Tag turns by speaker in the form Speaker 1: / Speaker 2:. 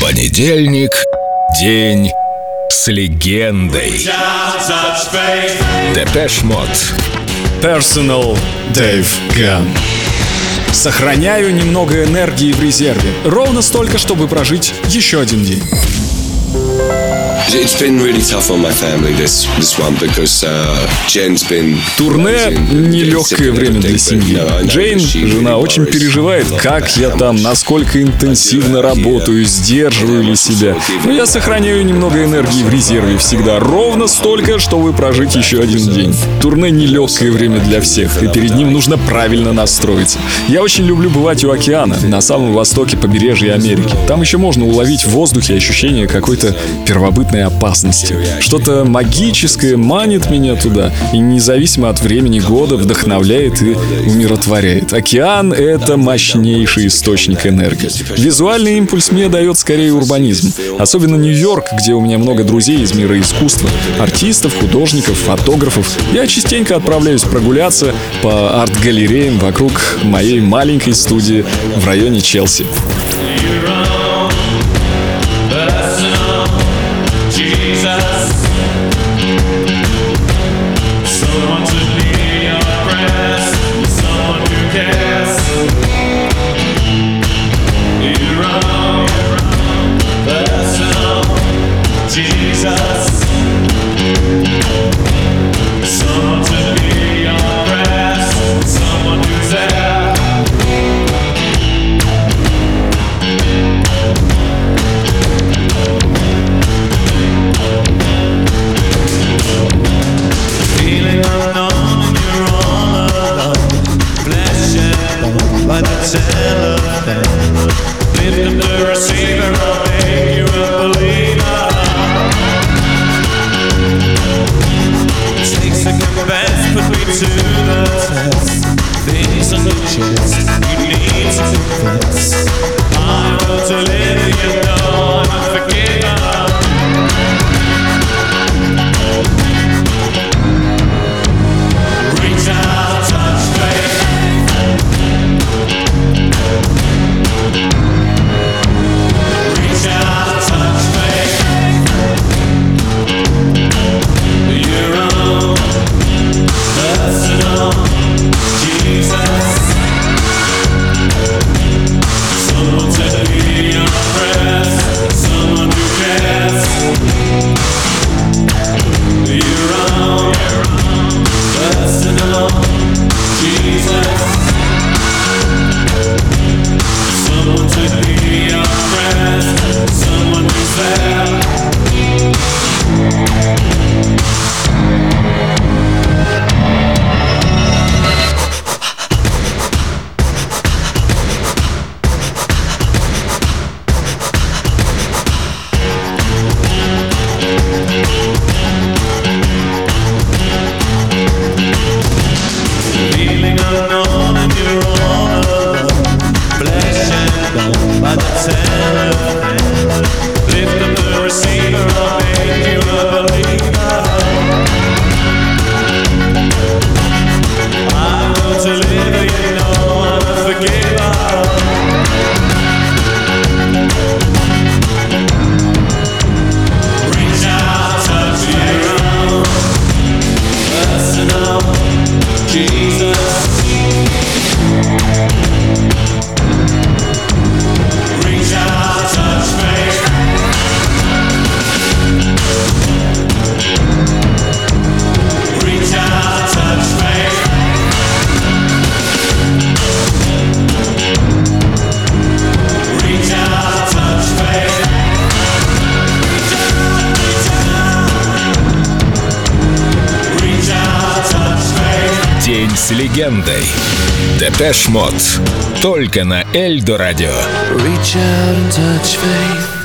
Speaker 1: Понедельник. День с легендой. Depeche Mode.
Speaker 2: Personal Dave Gunn. Сохраняю немного энергии в резерве. Ровно столько, чтобы прожить еще один день. Турне – нелегкое время для семьи. Джейн, жена, очень переживает, как я там, насколько интенсивно работаю, сдерживаю ли себя. Но я сохраняю немного энергии в резерве всегда, ровно столько, чтобы прожить еще один день. Турне – нелегкое время для всех, и перед ним нужно правильно настроиться. Я очень люблю бывать у океана, на самом востоке побережья Америки. Там еще можно уловить в воздухе ощущение какой-то первобытной опасности. Что-то магическое манит меня туда, и независимо от времени года вдохновляет и умиротворяет. Океан — это мощнейший источник энергии. Визуальный импульс мне дает скорее урбанизм. Особенно Нью-Йорк, где у меня много друзей из мира искусства. Артистов, художников, фотографов. Я частенько отправляюсь прогуляться по арт-галереям вокруг моей маленькой студии в районе Челси.
Speaker 3: cellophane. Lift up the receiver But
Speaker 1: it's с легендой. Депеш Мод. Только на Эльдо Радио.
Speaker 4: Reach out and touch faith.